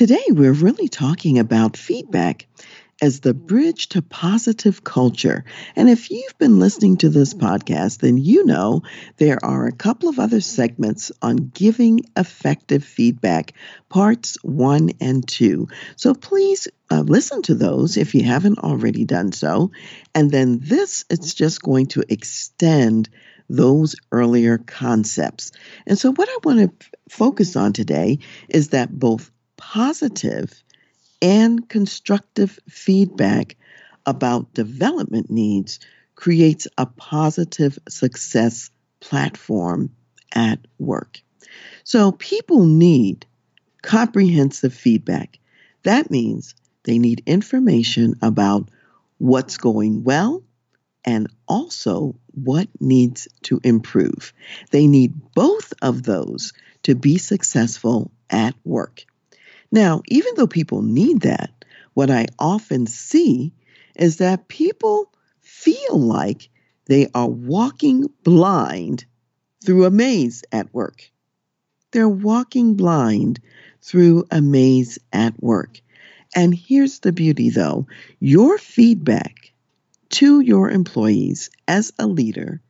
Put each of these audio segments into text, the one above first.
Today, we're really talking about feedback as the bridge to positive culture. And if you've been listening to this podcast, then you know there are a couple of other segments on giving effective feedback, parts one and two. So please uh, listen to those if you haven't already done so. And then this is just going to extend those earlier concepts. And so, what I want to f- focus on today is that both positive and constructive feedback about development needs creates a positive success platform at work. So people need comprehensive feedback. That means they need information about what's going well and also what needs to improve. They need both of those to be successful at work. Now, even though people need that, what I often see is that people feel like they are walking blind through a maze at work. They're walking blind through a maze at work. And here's the beauty though your feedback to your employees as a leader,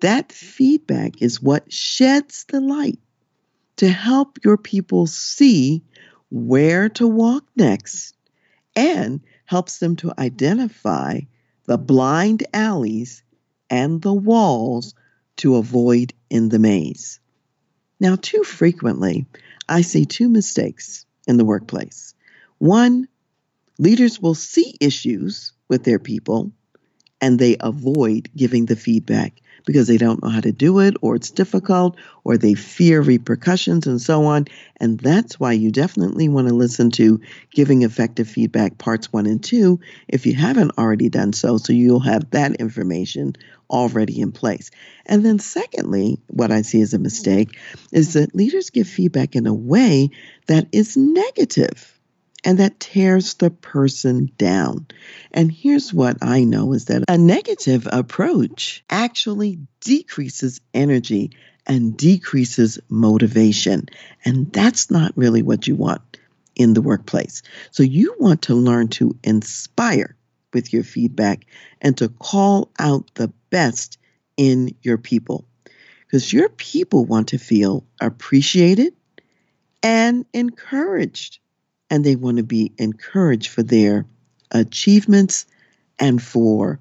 that feedback is what sheds the light to help your people see where to walk next, and helps them to identify the blind alleys and the walls to avoid in the maze. Now, too frequently, I see two mistakes in the workplace. One, leaders will see issues with their people and they avoid giving the feedback because they don't know how to do it or it's difficult or they fear repercussions and so on. And that's why you definitely want to listen to Giving Effective Feedback Parts 1 and 2 if you haven't already done so, so you'll have that information already in place. And then, secondly, what I see as a mistake is that leaders give feedback in a way that is negative and that tears the person down. And here's what I know is that a negative approach actually decreases energy and decreases motivation. And that's not really what you want in the workplace. So you want to learn to inspire with your feedback and to call out the best in your people. Because your people want to feel appreciated and encouraged and they want to be encouraged for their achievements and for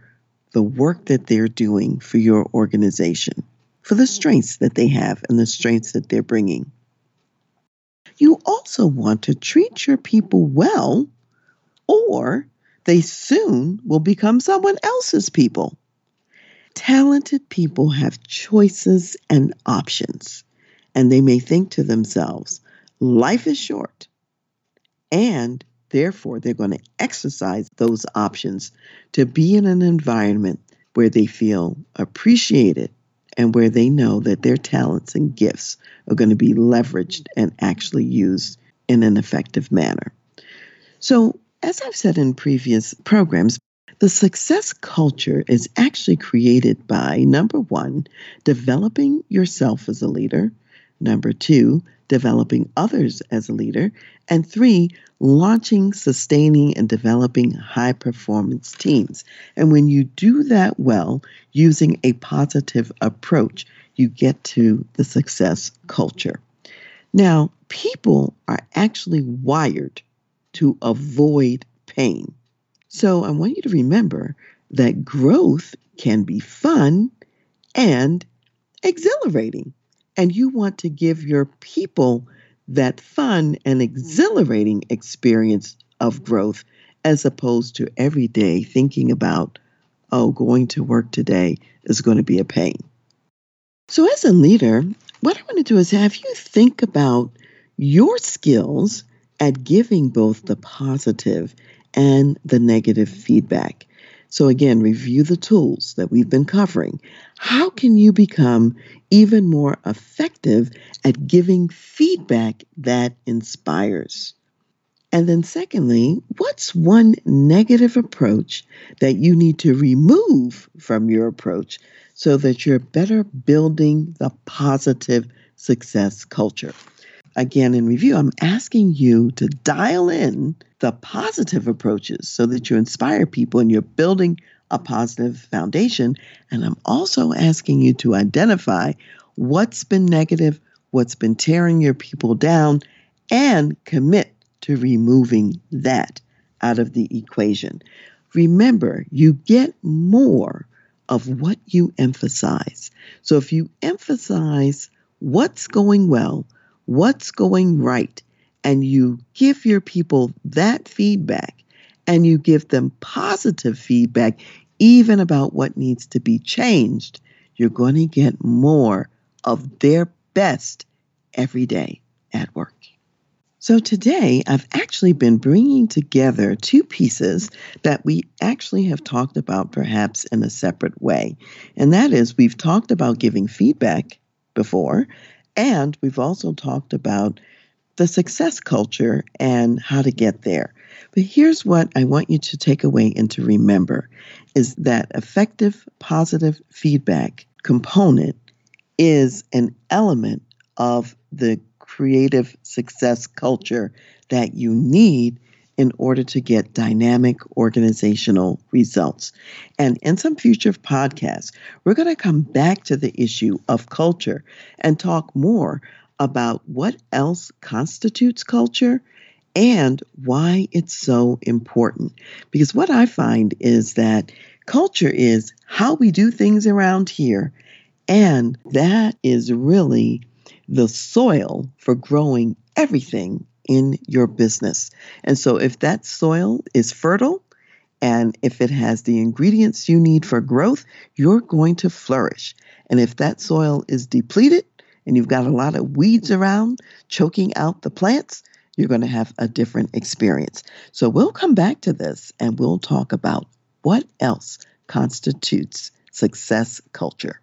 the work that they're doing for your organization, for the strengths that they have and the strengths that they're bringing. You also want to treat your people well, or they soon will become someone else's people. Talented people have choices and options, and they may think to themselves, life is short and therefore they're going to exercise those options to be in an environment where they feel appreciated and where they know that their talents and gifts are going to be leveraged and actually used in an effective manner. So, as I've said in previous programs, the success culture is actually created by number one, developing yourself as a leader, number two, developing others as a leader, and three, launching, sustaining, and developing high performance teams. And when you do that well, using a positive approach, you get to the success culture. Now, people are actually wired to avoid pain. So I want you to remember that growth can be fun and exhilarating. And you want to give your people that fun and exhilarating experience of growth as opposed to every day thinking about, oh, going to work today is going to be a pain. So, as a leader, what I want to do is have you think about your skills at giving both the positive and the negative feedback. So, again, review the tools that we've been covering. How can you become even more effective at giving feedback that inspires? And then, secondly, what's one negative approach that you need to remove from your approach so that you're better building the positive success culture? Again, in review, I'm asking you to dial in the positive approaches so that you inspire people and you're building a positive foundation. And I'm also asking you to identify what's been negative, what's been tearing your people down, and commit to removing that out of the equation. Remember, you get more of what you emphasize. So if you emphasize what's going well, what's going right, and you give your people that feedback and you give them positive feedback, even about what needs to be changed, you're going to get more of their best every day at work. So today I've actually been bringing together two pieces that we actually have talked about perhaps in a separate way. And that is we've talked about giving feedback before, and we've also talked about the success culture and how to get there. But here's what I want you to take away and to remember is that effective positive feedback component is an element of the creative success culture that you need in order to get dynamic organizational results. And in some future podcasts, we're going to come back to the issue of culture and talk more about what else constitutes culture and why it's so important. Because what I find is that culture is how we do things around here, and that is really the soil for growing everything in your business. And so, if that soil is fertile and if it has the ingredients you need for growth, you're going to flourish. And if that soil is depleted and you've got a lot of weeds around choking out the plants, you're going to have a different experience. So, we'll come back to this and we'll talk about what else constitutes success culture.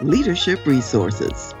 leadership resources.